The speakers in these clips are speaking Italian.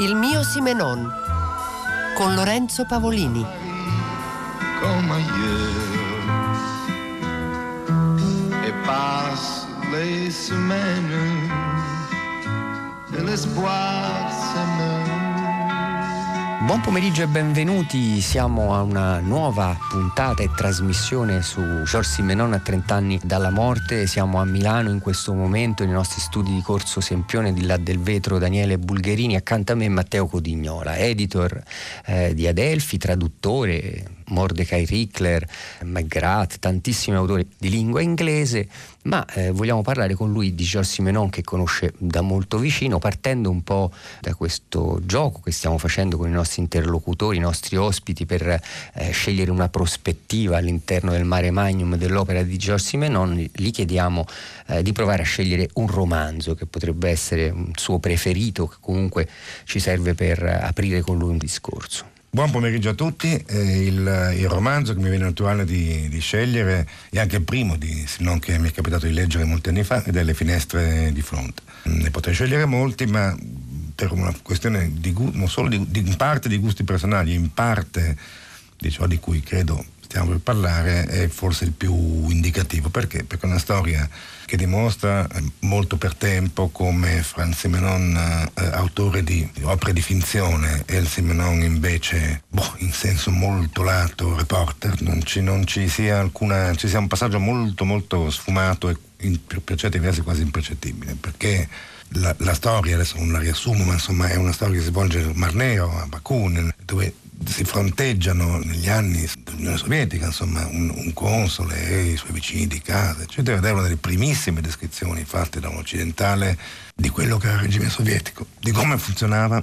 Il mio Simenon con Lorenzo Pavolini. Comme ailleurs. Et passe les semaines et l'espoir. Buon pomeriggio e benvenuti, siamo a una nuova puntata e trasmissione su Georges Simenon a 30 anni dalla morte, siamo a Milano in questo momento nei nostri studi di Corso Sempione di là del vetro Daniele Bulgherini, accanto a me Matteo Codignola, editor eh, di Adelphi, traduttore, Mordecai Rickler, McGrath, tantissimi autori di lingua inglese, ma eh, vogliamo parlare con lui di Georges Simenon che conosce da molto vicino, partendo un po' da questo gioco che stiamo facendo con i nostri interlocutori, i nostri ospiti per eh, scegliere una prospettiva all'interno del mare magnum dell'opera di Georges Simenon, gli chiediamo eh, di provare a scegliere un romanzo che potrebbe essere un suo preferito, che comunque ci serve per aprire con lui un discorso. Buon pomeriggio a tutti, eh, il, il, romanzo che mi viene naturale di, di, scegliere è anche il primo di Sinon che mi è capitato di leggere molti anni fa ed è Le finestre di fronte. Ne potrei scegliere molti ma per una questione di, non solo di, in parte di gusti personali, in parte di ciò di cui credo stiamo per parlare è forse il più indicativo. Perché? Perché è una storia che dimostra eh, molto per tempo come Franz Simenon, eh, autore di opere di finzione, e il Simenon invece, boh, in senso molto lato, reporter, non ci, non ci sia alcuna, ci sia un passaggio molto molto sfumato e in, per, certi versi quasi impercettibile, perché la, la, storia, adesso non la riassumo, ma insomma è una storia che si svolge nel Mar Nero, a Baku, dove si fronteggiano negli anni dell'Unione Sovietica, insomma, un, un, console e i suoi vicini di casa, eccetera, ed è una delle primissime descrizioni fatte da un occidentale di quello che era il regime sovietico, di come funzionava,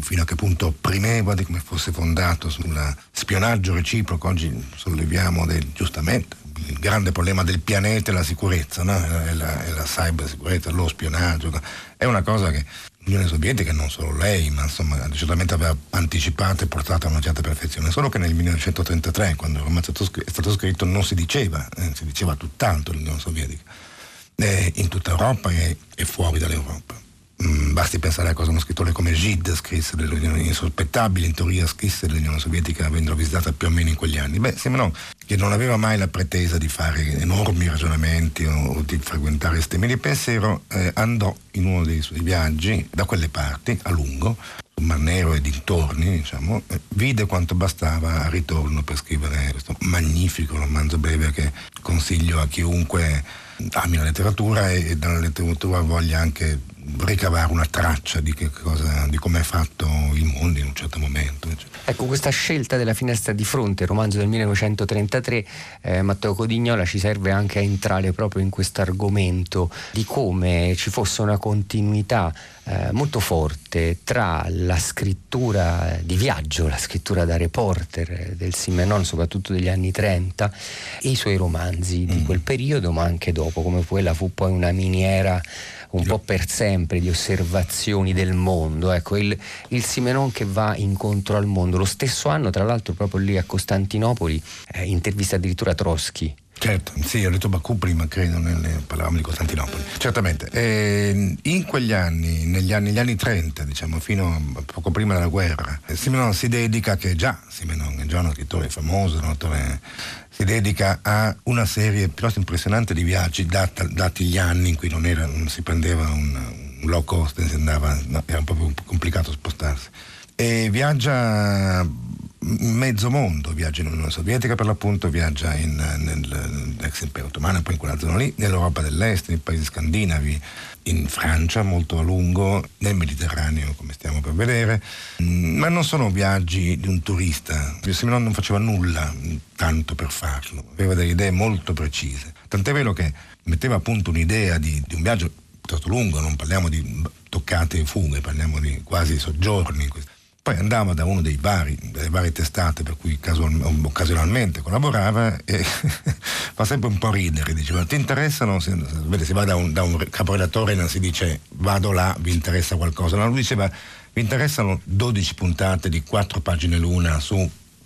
fino a che punto opprimeva, di come fosse fondato sul spionaggio reciproco. Oggi solleviamo del, giustamente il grande problema del pianeta è la sicurezza, no? è, la, è la cybersicurezza, lo spionaggio. È una cosa che l'Unione Sovietica, non solo lei, ma insomma certamente aveva anticipato e portato a una certa perfezione, solo che nel 1933, quando il romanzo è stato scritto, non si diceva, eh, si diceva tutt'altro l'Unione Sovietica, eh, in tutta Europa e, e fuori dall'Europa. Mm, basti pensare a cosa uno scrittore come Gide scrisse dell'Unione insospettabile, in teoria scrisse dell'Unione Sovietica avendola visitata più o meno in quegli anni. Beh, sembra che non aveva mai la pretesa di fare enormi ragionamenti o, di frequentare estremi di pensiero, eh, andò in uno dei suoi viaggi da quelle parti, a lungo, sul Mar Nero e dintorni, diciamo, eh, vide quanto bastava a ritorno per scrivere questo magnifico romanzo breve che consiglio a chiunque ami la letteratura e, e dalla letteratura voglia anche ricavare una traccia di, cosa, di come è fatto il mondo in un certo momento. Ecco, questa scelta della finestra di fronte, il romanzo del 1933, eh, Matteo Codignola ci serve anche a entrare proprio in questo argomento di come ci fosse una continuità eh, molto forte tra la scrittura di viaggio, la scrittura da reporter del Simenon, soprattutto degli anni 30, e i suoi romanzi di mm. quel periodo, ma anche dopo, come quella fu poi una miniera un po' per sempre di osservazioni del mondo. Ecco, il, il, Simenon che va incontro al mondo. Lo stesso anno, tra l'altro, proprio lì a Costantinopoli, eh, intervista addirittura Trotsky. Certo, sì, ho detto Baku prima, credo, nelle, parlavamo di Costantinopoli. Certamente. Eh, in quegli anni, negli anni, negli anni 30, diciamo, fino a poco prima della guerra, Simenon si dedica, che già Simenon è già uno scrittore famoso, un autore si dedica a una serie piuttosto impressionante di viaggi data, dati gli anni in cui non, era, non si prendeva un, un, low cost, andava, no, era un po' complicato spostarsi. E viaggia mezzo mondo, viaggia in Unione Sovietica per l'appunto, viaggia in, nel, nell'ex impero ottomano, poi in quella zona lì, nell'Europa dell'Est, nei paesi scandinavi, in Francia molto a lungo, nel Mediterraneo come stiamo per vedere, mm, ma non sono viaggi di un turista, Simenon non faceva nulla tanto per farlo, aveva delle idee molto precise, tant'è vero che metteva a punto un'idea di, di un viaggio piuttosto lungo, non parliamo di toccate e fughe, parliamo di quasi soggiorni. Poi andava da uno dei vari, delle varie testate per cui casual, occasionalmente collaborava e fa sempre un po' ridere, diceva ti interessano, si, si va da un, da un caporedattore non si dice vado là, vi interessa qualcosa, no, lui diceva vi interessano 12 puntate di 4 pagine l'una su,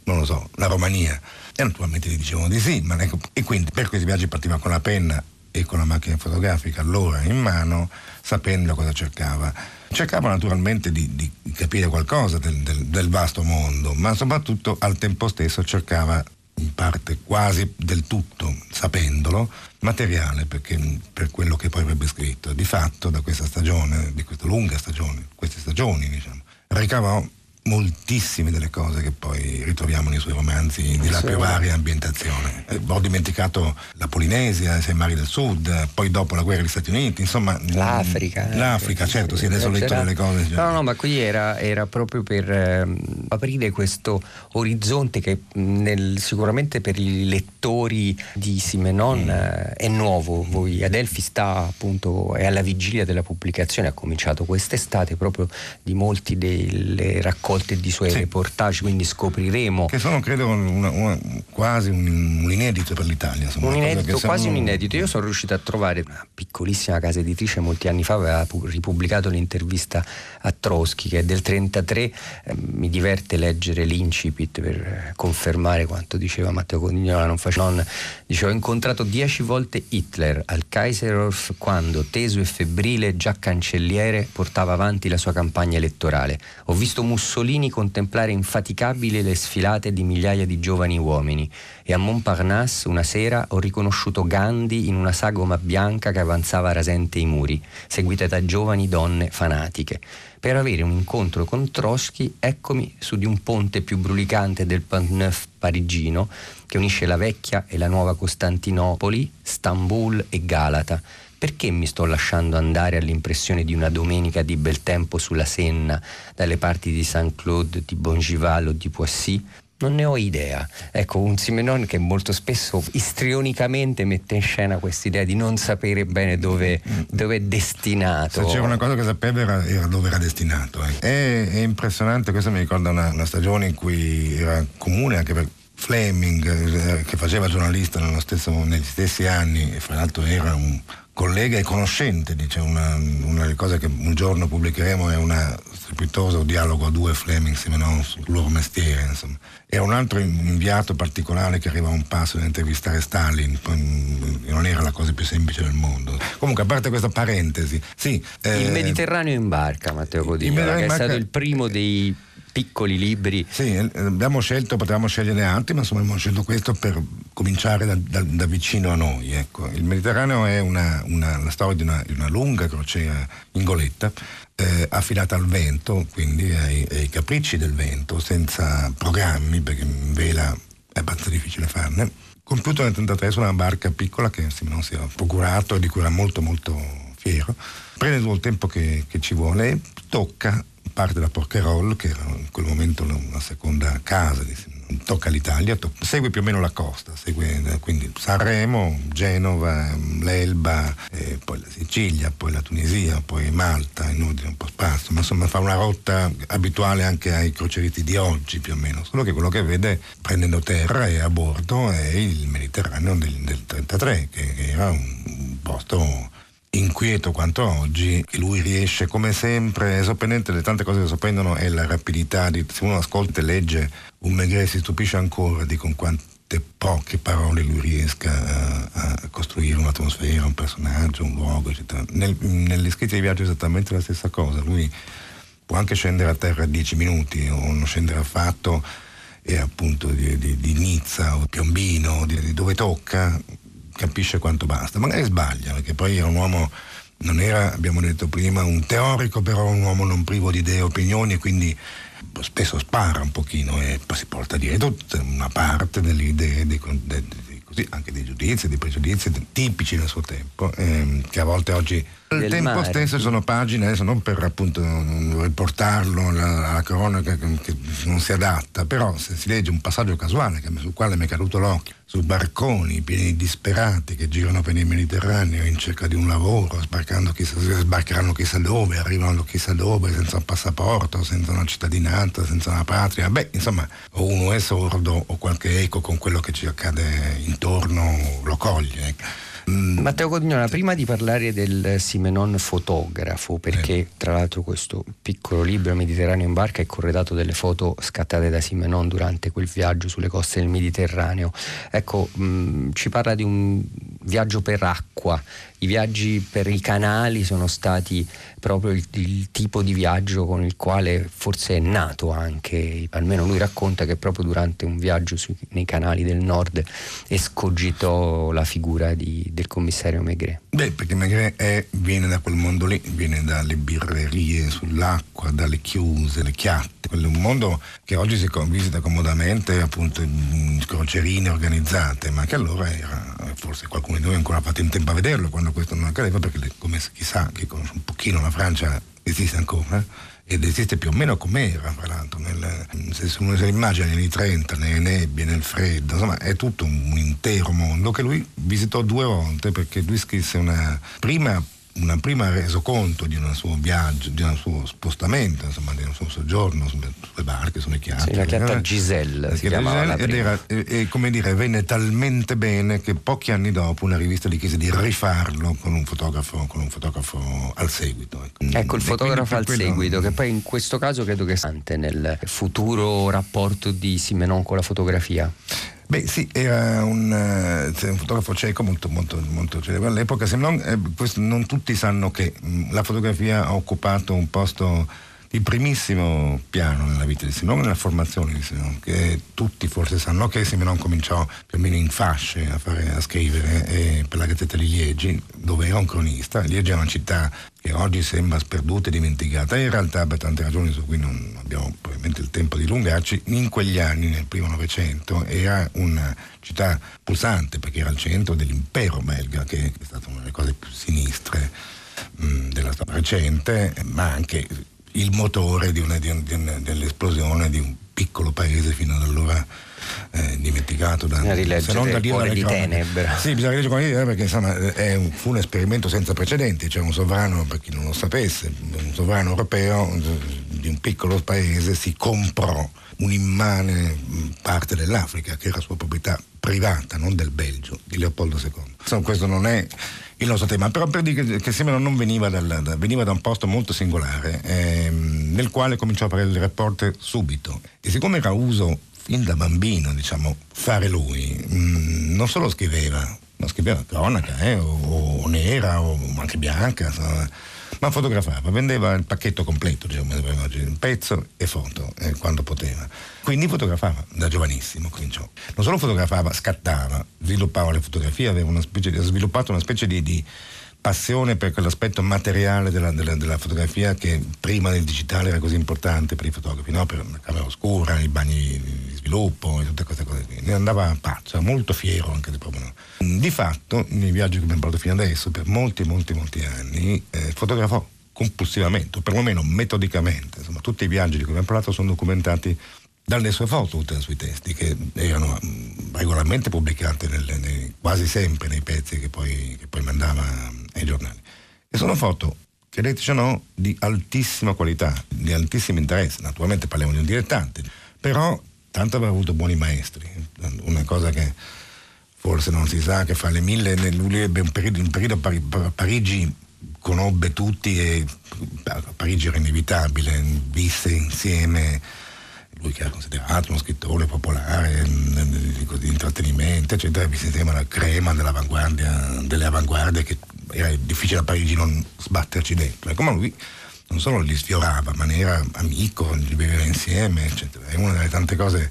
non lo so, la Romania. E naturalmente gli dicevano di sì, ecco, e quindi per questi viaggi partiva con la penna e con la macchina fotografica allora in mano, sapendo cosa cercava. Cercava naturalmente di, di capire qualcosa del, del, del vasto mondo, ma soprattutto al tempo stesso cercava in parte quasi del tutto, sapendolo, materiale perché, per quello che poi avrebbe scritto. Di fatto da questa stagione, di questa lunga stagione, queste stagioni diciamo, ricavò moltissime delle cose che poi ritroviamo nei suoi romanzi di la più varia ambientazione. Eh, ho dimenticato la Polinesia, i mari del Sud, poi dopo la guerra degli Stati Uniti, insomma... L'Africa. Mm, L'Africa, sì, certo, sì, adesso ho letto delle cose. Cioè. No, no, ma qui era, era proprio per eh, aprire questo orizzonte che nel, sicuramente per i lettori di Simenon mm. eh, è nuovo. Voi, Adelphi sta appunto, è alla vigilia della pubblicazione, ha cominciato quest'estate proprio di molti delle raccolte raccolte di suoi sì. reportage, quindi scopriremo. Che sono credo una, una, quasi un, un, inedito per l'Italia. Insomma, un inedito, quasi un inedito. Io sono riuscito a trovare una piccolissima casa editrice molti anni fa, aveva ripubblicato l'intervista a Trotsky che è del 33, eh, mi diverte leggere l'incipit per eh, confermare quanto diceva Matteo Condignola, non faccio non, dice ho incontrato dieci volte Hitler al Kaiserhof quando teso e febbrile già cancelliere portava avanti la sua campagna elettorale. Ho visto Mussolini Mussolini contemplare infaticabile le sfilate di migliaia di giovani uomini e a Montparnasse una sera ho riconosciuto Gandhi in una sagoma bianca che avanzava rasente i muri, seguita da giovani donne fanatiche. Per avere un incontro con Trotsky, eccomi su di un ponte più brulicante del Pont Neuf parigino che unisce la vecchia e la nuova Costantinopoli, Stambul e Galata perché mi sto lasciando andare all'impressione di una domenica di bel tempo sulla Senna, dalle parti di Saint-Claude, di Bongival o di Poissy? Non ne ho idea. Ecco, un Simenon che molto spesso istrionicamente mette in scena questa idea di non sapere bene dove, dove è destinato. Se c'era una cosa che sapeva era, era dove era destinato. Eh. È, è, impressionante, questo mi ricorda una, una, stagione in cui era comune anche per Fleming, eh, che faceva giornalista stesso, negli stessi anni, e fra l'altro era un collega e conoscente, dice una, una, delle cose che un giorno pubblicheremo è un strepitoso dialogo a due Fleming Simenon sul loro mestiere, insomma. E un altro inviato particolare che arriva a un passo di intervistare Stalin, poi non era la cosa più semplice del mondo. Comunque, a parte questa parentesi, sì. Eh, il Mediterraneo in barca, Matteo Codino, che è stato il primo dei piccoli libri. Sì, eh, abbiamo scelto, potevamo sceglierne altri, ma insomma abbiamo scelto questo per cominciare da, da, da vicino a noi. Ecco. Il Mediterraneo è una, una, la storia di una, di una, lunga crociera in goletta, eh, affidata al vento, quindi ai, ai, capricci del vento, senza programmi, perché in vela è abbastanza difficile farne. Compiuto nel 1933 su una barca piccola che non si è procurato e di cui era molto molto fiero. Prende tutto il tempo che, che ci vuole e tocca parte da Porcherol, che era in quel momento una seconda casa, tocca l'Italia, to- segue più o meno la costa, segue eh, quindi Sanremo, Genova, l'Elba, eh, poi la Sicilia, poi la Tunisia, poi Malta, inutile un po' spazio, ma insomma fa una rotta abituale anche ai croceristi di oggi più o meno, solo che quello che vede prendendo terra e a bordo è il Mediterraneo del, del 33, che era un posto inquieto quanto oggi, lui riesce come sempre, è sorprendente, le tante cose che sorprendono è la rapidità, di, se uno ascolta e legge un Maigret si stupisce ancora di con quante poche parole lui riesca a, a costruire un'atmosfera, un personaggio, un luogo, eccetera. Nel, negli scritti di viaggio è esattamente la stessa cosa, lui può anche scendere a terra dieci minuti o non scendere affatto e appunto di, di, di Nizza o Piombino, di, di dove tocca, capisce quanto basta. Magari sbaglia, perché poi era un uomo, non era, abbiamo detto prima, un teorico, però un uomo non privo di idee e opinioni, quindi spesso spara un pochino e si porta dietro una parte delle idee, dei, dei, così, anche dei giudizi, dei pregiudizi tipici del suo tempo, ehm, che a volte oggi il tempo mare. stesso sono pagine, adesso non per appunto riportarlo alla, cronaca che, che, non si adatta, però se si legge un passaggio casuale che, sul quale mi è caduto l'occhio, su barconi pieni di disperati che girano per il Mediterraneo in cerca di un lavoro, chissà, sbarcheranno chissà dove, arrivano chissà dove, senza un passaporto, senza una cittadinanza, senza una patria. Beh, insomma, o uno è sordo o qualche eco con quello che ci accade intorno lo coglie. Mm. Matteo Codognola, prima di parlare del Simenon fotografo, perché eh. tra l'altro questo piccolo libro Mediterraneo in barca è corredato delle foto scattate da Simenon durante quel viaggio sulle coste del Mediterraneo, ecco, mh, mm, ci parla di un viaggio per acqua, i viaggi per i canali sono stati proprio il, il, tipo di viaggio con il quale forse è nato anche, almeno lui racconta che proprio durante un viaggio sui, nei canali del nord escogitò la figura di, del commissario Maigret. Beh, perché Maigret è, viene da quel mondo lì, viene dalle birrerie sull'acqua, dalle chiuse, le chiatte, quello è un mondo che oggi si visita comodamente appunto in crocerine organizzate, ma che allora era, forse qualcuno di noi ancora fatto in tempo a vederlo quando questo non accadeva, perché come chissà, chi conosce un pochino la Francia esiste ancora ed esiste più o meno com'era, fra l'altro, nel, se uno si immagina negli anni 30, nelle nebbie, nel freddo, insomma è tutto un intero mondo che lui visitò due volte perché lui scrisse una prima una prima resoconto di un suo viaggio, di un suo spostamento, insomma, di un suo soggiorno sulle, sulle barche, sulle chiatte. Sì, la chiatta eh? Giselle. La chiatta Giselle ed era, e, e, come dire, venne talmente bene che pochi anni dopo una rivista gli chiese di rifarlo con un fotografo, con un fotografo al seguito. Ecco, ecco il fotografo al quello... seguito, che poi in questo caso credo che sia nel futuro rapporto di Simenon con la fotografia. Beh sì, era un, uh, un fotografo cieco molto, molto, molto celebre all'epoca, se non, eh, questo, non tutti sanno che mm, la fotografia ha occupato un posto di primissimo piano nella vita di Simenon, nella formazione di Simenon, che tutti forse sanno che Simenon cominciò più o meno in fasce a, fare, a scrivere eh, per la Gazzetta di Liegi, dove era un cronista. Liegi è una città che oggi sembra sperduta e dimenticata, in realtà per tante ragioni su cui non abbiamo probabilmente il tempo di dilungarci, in quegli anni, nel primo Novecento, era una città pulsante perché era al centro dell'impero belga, che è stata una delle cose più sinistre mh, della storia recente, ma anche il motore di una, di un, di una, dell'esplosione di un piccolo paese fino ad allora eh, dimenticato da, se non da dire di tenebra. Sì, bisogna leggere con idea perché insomma, un, fu un esperimento senza precedenti, cioè un sovrano, per chi non lo sapesse, un sovrano europeo di un piccolo paese si comprò un'immane parte dell'Africa che era sua proprietà privata, non del Belgio, di Leopoldo II. Insomma, questo non è il nostro tema, però per dire che, che non veniva, dal, da, veniva, da un posto molto singolare, ehm, nel quale cominciò a fare il reporter subito. E siccome era uso fin da bambino, diciamo, fare lui, mm, non solo scriveva, ma scriveva cronaca, eh, o, o, nera, o anche bianca, ma fotografava, vendeva il pacchetto completo, diciamo, un pezzo e foto, eh, quando poteva. Quindi fotografava, da giovanissimo cominciò. Non solo fotografava, scattava, sviluppava le fotografie, aveva una specie, ha sviluppato una specie di, di passione per quell'aspetto materiale della, della, della, fotografia che prima del digitale era così importante per i fotografi, no? per la camera oscura, i bagni di sviluppo e tutte queste cose qui. Ne andava pazzo, molto fiero anche proprio. No? Di fatto, nei viaggi che abbiamo fatto fino adesso, per molti, molti, molti anni, eh, fotografò compulsivamente, o perlomeno metodicamente. Insomma, tutti i viaggi di cui abbiamo parlato sono documentati dalle sue foto, ai suoi testi, che erano mm, regolarmente pubblicati nelle, nei, quasi sempre nei pezzi che poi, che poi mandava ai giornali. E sono foto, credeteci o no, di altissima qualità, di altissimo interesse. Naturalmente parliamo di un dilettante, però tanto aveva avuto buoni maestri. Una cosa che forse non si sa, che fra le mille, lui ebbe un periodo, un periodo a Parigi conobbe tutti e Parigi era inevitabile, visse insieme lui che era considerato uno scrittore popolare di, di intrattenimento, eccetera, vi sentiamo la crema dell'avanguardia, delle avanguardie che era difficile a Parigi non sbatterci dentro. E come lui non solo li sfiorava, ma ne era amico, li viveva insieme, eccetera. È una delle tante cose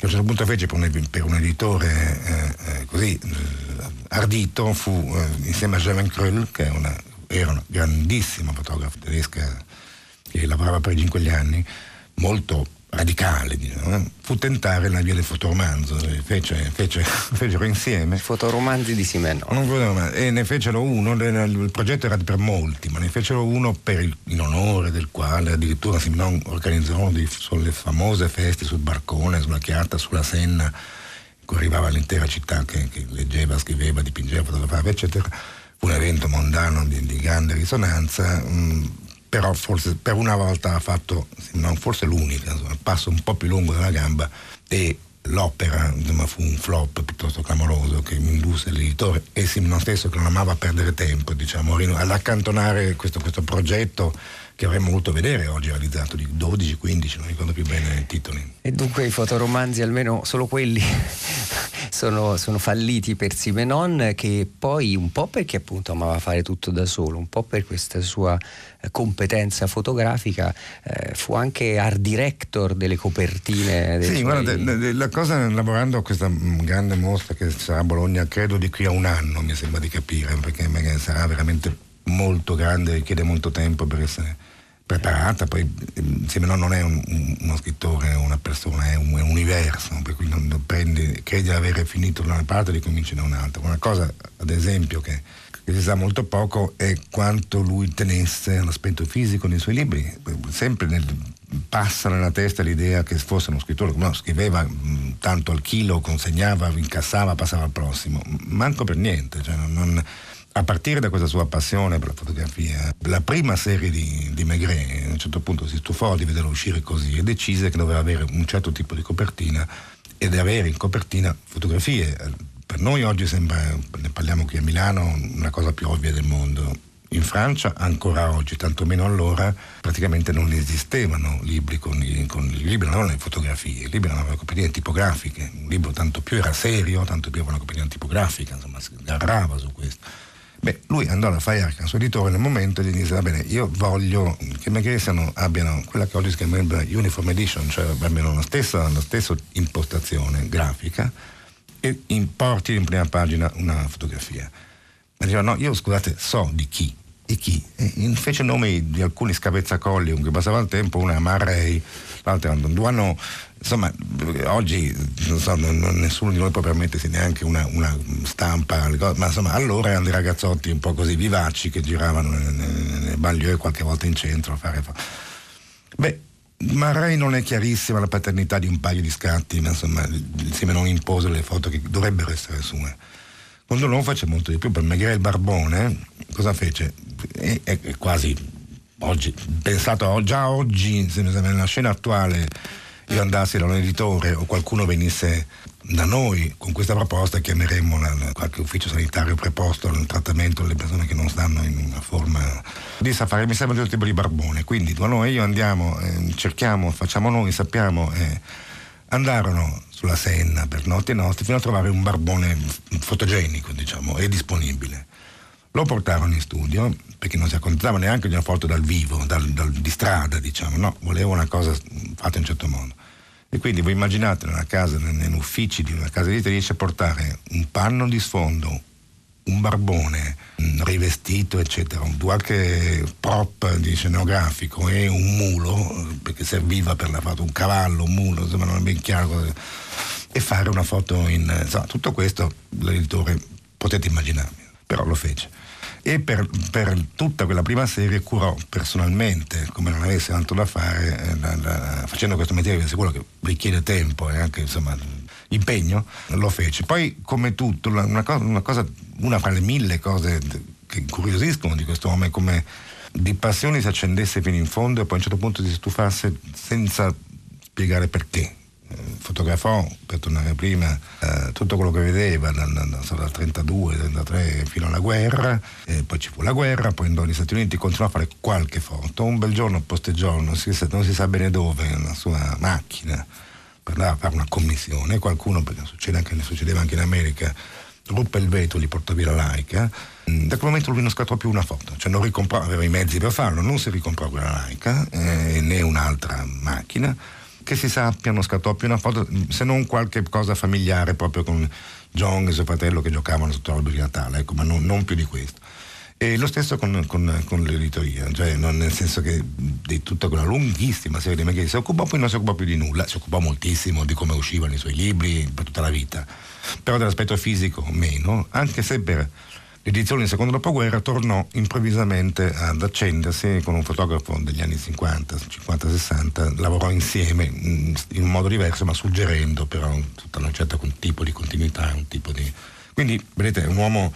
che a un certo punto fece per un, per un editore eh, eh, così eh, ardito, fu eh, insieme a Jean Krull, che una, era una grandissima fotografa tedesca che lavorava a Parigi in quegli anni, molto radicale, diciamo, fu tentare la via del fotoromanzo, fece, fece, fecero insieme. Fotoromanzi di Simenon. E ne fecero uno, il progetto era per molti, ma ne fecero uno il, in onore del quale addirittura Simenon organizzò sulle famose feste sul barcone, sulla chiatta, sulla Senna, in cui arrivava l'intera città che, che leggeva, scriveva, dipingeva, fotografava, eccetera. Fu un evento mondano di, di grande risonanza. Mh, però forse per una volta ha fatto, non forse l'unica, insomma, il passo un po' più lungo della gamba e l'opera insomma, fu un flop piuttosto clamoroso che mi indusse l'editore e Simon stesso che non amava perdere tempo diciamo, ad accantonare questo, questo progetto che avremmo voluto vedere oggi realizzato di 12, 15, non ricordo più bene i titoli. E dunque i fotoromanzi, almeno solo quelli, sono, sono, falliti per Simenon che poi un po' perché appunto amava fare tutto da solo, un po' per questa sua eh, competenza fotografica, eh, fu anche art director delle copertine. Sì, suoi... guarda, la cosa lavorando a questa mm, grande mostra che sarà a Bologna, credo di qui a un anno, mi sembra di capire, perché sarà veramente molto grande, richiede molto tempo per essere preparata, poi mm, Simenon non è un, uno scrittore, una persona, è un, è un universo, per cui non, prendi, credi di avere finito da una parte e ricominci da un'altra. Una cosa, ad esempio, che, che, si sa molto poco è quanto lui tenesse all'aspetto fisico nei suoi libri. Sempre nel, passa nella testa l'idea che fosse uno scrittore, no, scriveva mh, mm, tanto al chilo, consegnava, incassava, passava al prossimo. Manco per niente. Cioè non, non, a partire da questa sua passione per la fotografia, la prima serie di, di Maigret a un certo punto si stufò di vederlo uscire così e decise che doveva avere un certo tipo di copertina ed avere in copertina fotografie. Per noi oggi sembra, ne parliamo qui a Milano, una cosa più ovvia del mondo. In Francia, ancora oggi, tantomeno allora, praticamente non esistevano libri con, i, con i libri, non erano le fotografie, i libri erano le copertine tipografiche. Un libro tanto più era serio, tanto più aveva una copertina tipografica, insomma, si agarrava su questo. Beh, lui andò alla Fire al suo editore nel momento e gli disse, va bene, io voglio che i Megasian abbiano quella che oggi si chiamerebbe Uniform Edition, cioè abbiano la stessa, la stessa impostazione grafica e importi in prima pagina una fotografia. Ma diceva, no, io scusate, so di chi, e chi? E fece nomi di alcuni scavezzacolli con cui passava il tempo, una Marray, l'altra Duano, insomma oggi so, non, non, nessuno di noi può permettersi neanche una, una stampa, ma insomma allora erano dei ragazzotti un po' così vivaci che giravano nel, nel banlieue qualche volta in centro a fare... Beh, Marray non è chiarissima la paternità di un paio di scatti, ma insomma insieme non impose le foto che dovrebbero essere sue. Quando non fece molto di più, per Meghere il Barbone, cosa fece? È, è quasi oggi, pensato già oggi, nella scena attuale, io andassi da un editore o qualcuno venisse da noi con questa proposta chiameremmo qualche ufficio sanitario preposto al trattamento delle persone che non stanno in una forma di safari, mi sembra di un tipo di barbone. Quindi da noi io andiamo, eh, cerchiamo, facciamo noi, sappiamo. Eh, andarono sulla Senna per notti e notti fino a trovare un barbone fotogenico, diciamo, e disponibile. Lo portarono in studio perché non si accontentava neanche di una foto dal vivo, dal, dal, di strada, diciamo, no, voleva una cosa fatta in un certo modo. E quindi voi immaginate nella casa, negli uffici di una casa editrice portare un panno di sfondo, un barbone mm, rivestito, eccetera, qualche prop di scenografico e un mulo, perché serviva per la foto, un cavallo, un mulo, insomma non è ben chiaro, e fare una foto in... Insomma, tutto questo l'editore potete immaginarmi, però lo fece e per, per, tutta quella prima serie curò personalmente, come non avesse altro da fare, eh, la, la, facendo questo mestiere che sicuro che richiede tempo e anche insomma, impegno, lo fece. Poi come tutto, una cosa, una, cosa, una fra le mille cose che incuriosiscono di questo uomo è come di passione si accendesse fino in fondo e poi a un certo punto si stufasse senza spiegare perché fotografò, per tornare prima, eh, tutto quello che vedeva dal, dal 32, 33 fino alla guerra, eh, poi ci fu la guerra, poi andò negli Stati Uniti, continuò a fare qualche foto, un bel giorno, postegiorno, non si, non si sa bene dove, nella sua macchina, per andare a fare una commissione, qualcuno, perché succede anche, succedeva anche in America, ruppe il vetro, gli portò via la Leica, mm, da quel momento lui non scattò più una foto, cioè non ricomprò, aveva i mezzi per farlo, non si ricomprò quella Leica eh, né un'altra macchina, che si sappia non scattò più una foto, se non qualche cosa familiare proprio con John e suo fratello che giocavano sotto l'albero di Natale, ecco, ma non, non più di questo. E lo stesso con, con, con l'editoria, cioè nel senso che di tutta quella lunghissima serie di Meghe si occupò, poi non si occupò più di nulla, si occupò moltissimo di come uscivano i suoi libri per tutta la vita, però dell'aspetto fisico meno, anche se per L'edizione del secondo dopoguerra tornò improvvisamente ad accendersi con un fotografo degli anni 50, 50-60, lavorò insieme in un modo diverso ma suggerendo però tutta una certa tipo di continuità, un tipo di... Quindi vedete è un uomo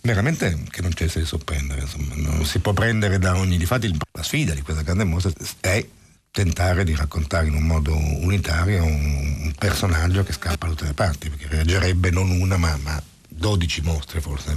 veramente che non c'è di sorprendere, insomma, non si può prendere da ogni... Difatti la sfida di questa grande mostra è tentare di raccontare in un modo unitario un, un personaggio che scappa da tutte le parti, perché reagirebbe non una ma, ma 12 mostre forse.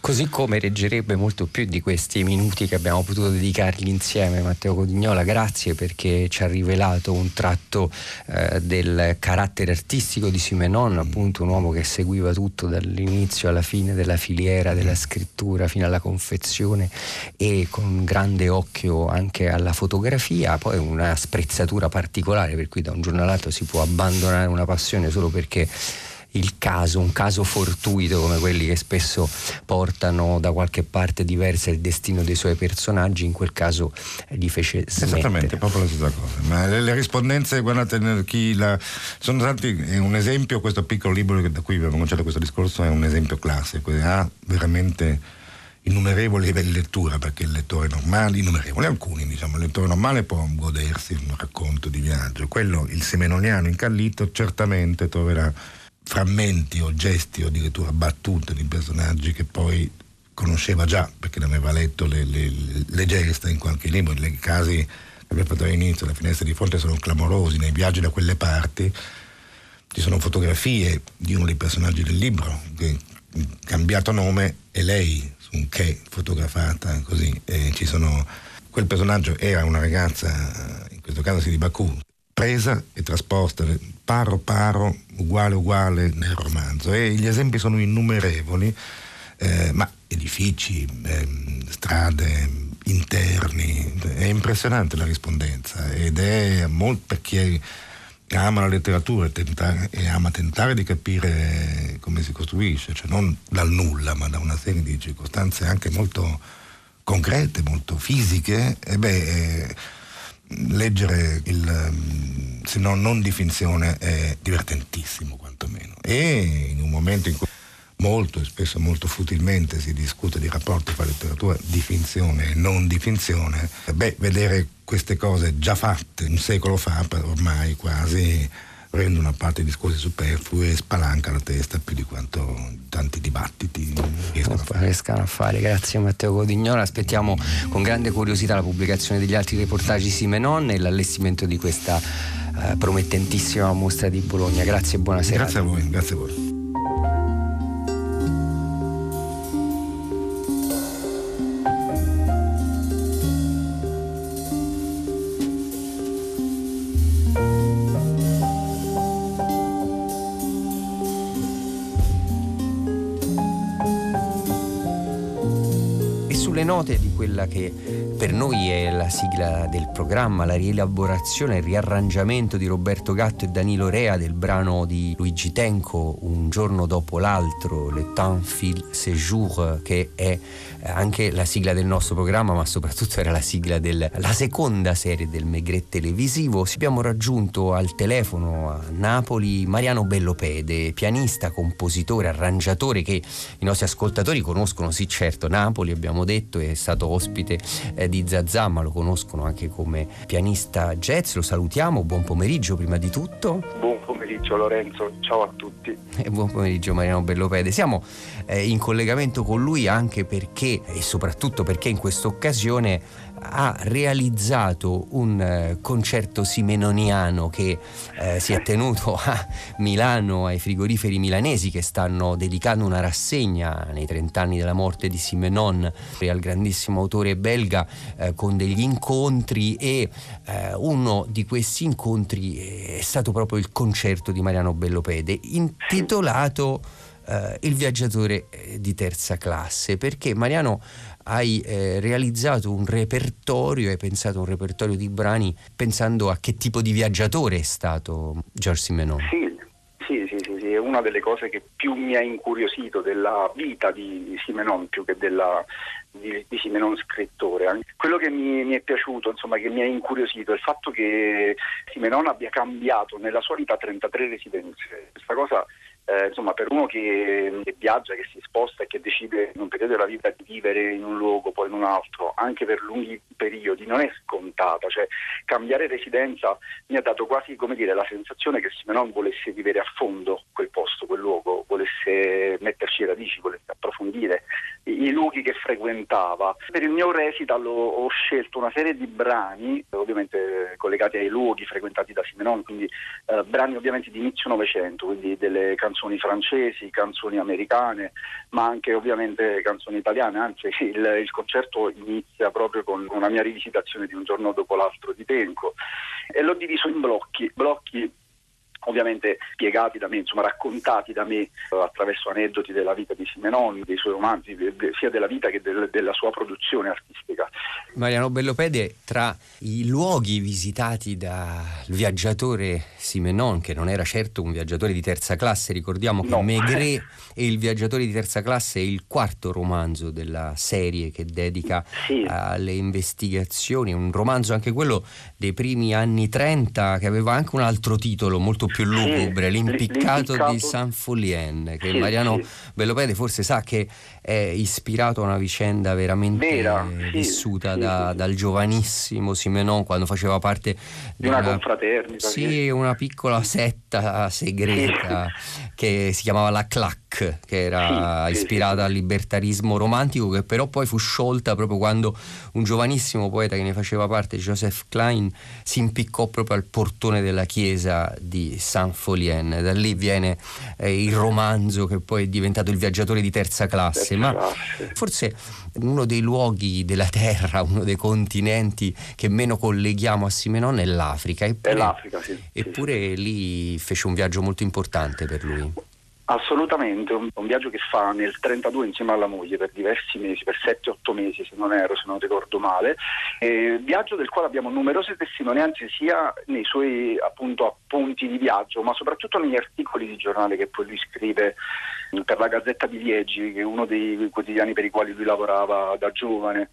Così come reggerebbe molto più di questi minuti che abbiamo potuto dedicargli insieme, Matteo Codignola, grazie perché ci ha rivelato un tratto eh, del carattere artistico di Simenon, appunto un uomo che seguiva tutto dall'inizio alla fine della filiera della scrittura fino alla confezione e con un grande occhio anche alla fotografia, poi una sprezzatura particolare per cui da un giorno all'altro si può abbandonare una passione solo perché il caso, un caso fortuito come quelli che spesso portano da qualche parte diversa il destino dei suoi personaggi, in quel caso gli fece smettere. Esattamente, proprio la stessa cosa. Ma le, le rispondenze, guardate, chi la, sono stati, è un esempio, questo piccolo libro da cui abbiamo cominciato questo discorso è un esempio classico, ha veramente innumerevoli livelli di lettura perché il lettore normale, innumerevoli alcuni, diciamo, il lettore normale può godersi un racconto di viaggio, quello, il semenoniano incallito, certamente troverà frammenti o gesti o addirittura battute di personaggi che poi conosceva già perché ne aveva letto le, le, le gesta in qualche libro, i casi che abbiamo fatto all'inizio, le finestre di fronte sono clamorosi, nei viaggi da quelle parti ci sono fotografie di uno dei personaggi del libro che cambiato nome è lei su un che fotografata così. E ci sono quel personaggio era una ragazza in questo caso si di Baku presa e trasposta paro paro, uguale uguale nel romanzo. E gli esempi sono innumerevoli, eh, ma edifici, eh, strade, interni, è impressionante la rispondenza ed è molto per chi ama la letteratura e, tentare, e, ama tentare di capire come si costruisce, cioè non dal nulla ma da una serie di circostanze anche molto concrete, molto fisiche, e beh, eh, leggere il ehm, se no non di finzione è divertentissimo quantomeno. E in un momento in cui molto e spesso molto futilmente si discute di rapporti fra letteratura di finzione e non di finzione beh vedere queste cose già fatte un secolo fa ormai quasi prende una parte di discorsi superflui e spalanca la testa più di quanto tanti dibattiti riescano a fare. riescano a fare. Grazie Matteo Codignola, aspettiamo con grande curiosità la pubblicazione degli altri reportaggi Simenon e l'allestimento di questa eh, promettentissima mostra di Bologna. Grazie e buonasera. Grazie a voi, grazie a voi. Note di quella che per noi è la sigla del programma, la rielaborazione e il riarrangiamento di Roberto Gatto e Danilo Rea del brano di Luigi Tenco, Un giorno dopo l'altro, Le temps fil séjour, che è eh, anche la sigla del nostro programma, ma soprattutto era la sigla della seconda serie del Megret televisivo. Abbiamo raggiunto al telefono a Napoli Mariano Bellopede, pianista, compositore, arrangiatore che i nostri ascoltatori conoscono, sì certo, Napoli abbiamo detto, è stato ospite eh, di Zazà, ma lo conoscono anche come pianista jazz. Lo salutiamo, buon pomeriggio prima di tutto. Buon pomeriggio Lorenzo, ciao a tutti. E buon pomeriggio Mariano Bellopede. Siamo eh, in collegamento con lui anche perché e soprattutto perché in questa occasione ha realizzato un eh, concerto simenoniano che eh, si è tenuto a Milano ai frigoriferi milanesi che stanno dedicando una rassegna nei 30 anni della morte di Simenon al grandissimo autore belga eh, con degli incontri e eh, uno di questi incontri è stato proprio il concerto di Mariano Bellopede intitolato eh, Il viaggiatore eh, di terza classe, perché Mariano hai eh, realizzato un repertorio, hai pensato a un repertorio di brani pensando a che tipo di viaggiatore è stato George Simenon. Sì, sì, sì, sì, sì, è una delle cose che più mi ha incuriosito della vita di Simenon più che della, di, di Simenon scrittore. Quello che mi, mi, è piaciuto, insomma, che mi ha incuriosito è il fatto che Simenon abbia cambiato nella sua vita 33 residenze. Questa cosa eh, insomma, per uno che, che, viaggia, che si sposta e che decide in un periodo della vita di vivere in un luogo, poi in un altro, anche per lunghi periodi, non è scontata. Cioè, cambiare residenza mi ha dato quasi dire, la sensazione che Simenon volesse vivere a fondo quel posto, quel luogo, volesse metterci radici, volesse approfondire. Il i luoghi che frequentava. Per il mio recital ho, ho, scelto una serie di brani, ovviamente collegati ai luoghi frequentati da Simenon, quindi eh, brani ovviamente di inizio Novecento, quindi delle canzoni francesi, canzoni americane, ma anche ovviamente canzoni italiane, anzi il, il concerto inizia proprio con una mia rivisitazione di un giorno dopo l'altro di Tenco. E l'ho diviso in blocchi, blocchi ovviamente spiegati da me, insomma raccontati da me eh, attraverso aneddoti della vita di Simenon, dei suoi romanzi, sia della vita che del, della sua produzione artistica. Mariano Bellopede, tra i luoghi visitati dal viaggiatore Simenon, che non era certo un viaggiatore di terza classe, ricordiamo che no. Maigret e il viaggiatore di terza classe è il quarto romanzo della serie che dedica sì. alle investigazioni, un romanzo anche quello dei primi anni 30 che aveva anche un altro titolo molto più lugubre, sì, l'impiccato, l'impiccato, di San Folien, che sì, Mariano sì. Bellopede forse sa che è ispirato a una vicenda veramente Vera, vissuta da, dal giovanissimo Simenon quando faceva parte di una, una confraternita. Sì, una piccola setta segreta che si chiamava la Clac, che era ispirata al libertarismo romantico, che però poi fu sciolta proprio quando un giovanissimo poeta che ne faceva parte, Joseph Klein, si impiccò proprio al portone della chiesa di Saint Folien. Da lì viene eh, il romanzo che poi è diventato il viaggiatore di terza classe. Ma forse uno dei luoghi della Terra, uno dei continenti che meno colleghiamo a Simenon è l'Africa. Eppure, è l'Africa, sì. Eppure lì fece un viaggio molto importante per lui. Assolutamente, un, un, viaggio che fa nel 32 insieme alla moglie per diversi mesi, per 7-8 mesi se non ero, se non ricordo male, eh, viaggio del quale abbiamo numerose testimonianze sia nei suoi appunto appunti di viaggio, ma soprattutto negli articoli di giornale che poi lui scrive per la Gazzetta di Liegi, che è uno dei quotidiani per i quali lui lavorava da giovane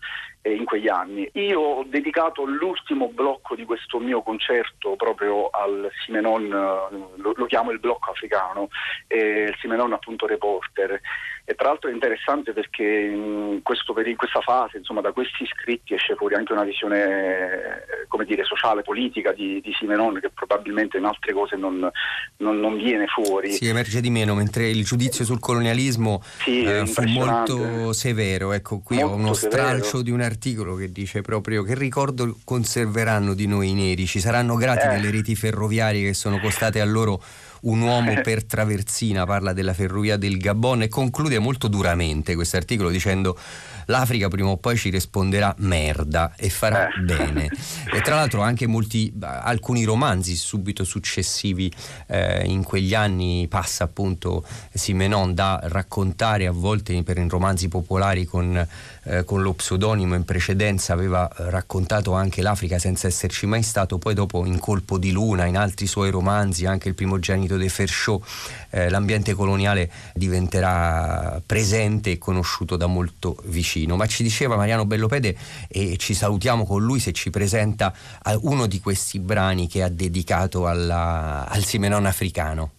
in quegli anni. Io ho dedicato l'ultimo blocco di questo mio concerto proprio al Simenon, eh, lo, lo chiamo il blocco africano, eh, il Simenon appunto reporter. E tra l'altro è interessante perché in, questo, in questa fase, insomma, da questi scritti esce fuori anche una visione eh, come dire, sociale, politica di, di Simenon che probabilmente in altre cose non, non, non, viene fuori. Si emerge di meno, mentre il giudizio sul colonialismo sì, eh, fu molto severo. Ecco, qui molto ho uno stralcio severo. di un articolo che dice proprio che ricordo conserveranno di noi i neri, ci saranno grati eh. delle reti ferroviarie che sono costate a loro un uomo per traversina, parla della ferrovia del Gabon e conclude molto duramente questo articolo dicendo l'Africa prima o poi ci risponderà merda e farà eh. bene. E tra l'altro anche molti, alcuni romanzi subito successivi eh, in quegli anni passa appunto Simenon da raccontare a volte per romanzi popolari con eh, con lo pseudonimo in precedenza aveva raccontato anche l'Africa senza esserci mai stato, poi dopo in Colpo di Luna, in altri suoi romanzi, anche il primogenito dei Fershaw, eh, l'ambiente coloniale diventerà presente e conosciuto da molto vicino. Ma ci diceva Mariano Bellopede e ci salutiamo con lui se ci presenta eh, uno di questi brani che ha dedicato alla, al Simenon africano.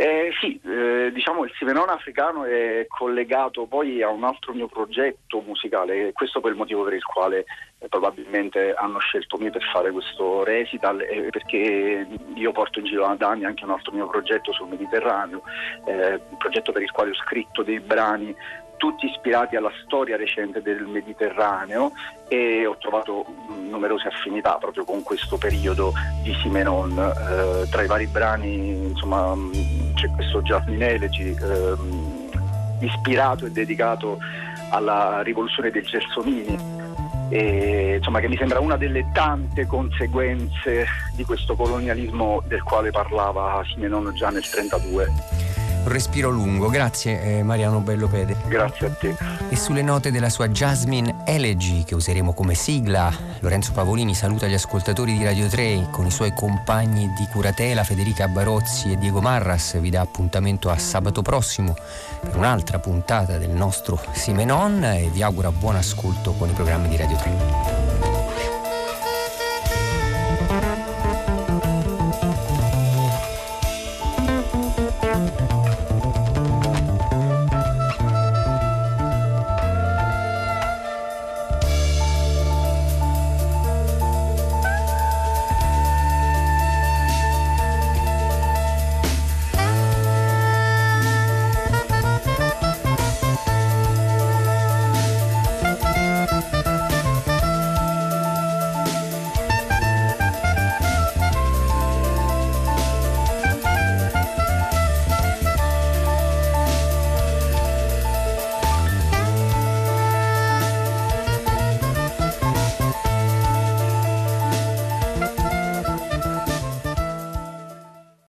Eh, sì, eh, diciamo il Simenon africano è collegato poi a un altro mio progetto musicale, questo è il motivo per il quale eh, probabilmente hanno scelto me per fare questo recital, eh, perché io porto in giro da anni anche un altro mio progetto sul Mediterraneo, eh, un progetto per il quale ho scritto dei brani tutti ispirati alla storia recente del Mediterraneo e ho trovato numerose affinità proprio con questo periodo di Simenon. Eh, tra i vari brani insomma, c'è questo Jasmine Elegy eh, ispirato e dedicato alla rivoluzione dei Gelsomini. E, insomma, che mi sembra una delle tante conseguenze di questo colonialismo del quale parlava Simenon già nel 1932 un respiro lungo. Grazie eh, Mariano Bellopede. Grazie a te. E sulle note della sua Jasmine Elegy che useremo come sigla, Lorenzo Pavolini saluta gli ascoltatori di Radio 3 con i suoi compagni di curatela Federica Barozzi e Diego Marras. Vi dà appuntamento a sabato prossimo per un'altra puntata del nostro Simenon e vi augura buon ascolto con i programmi di Radio 3.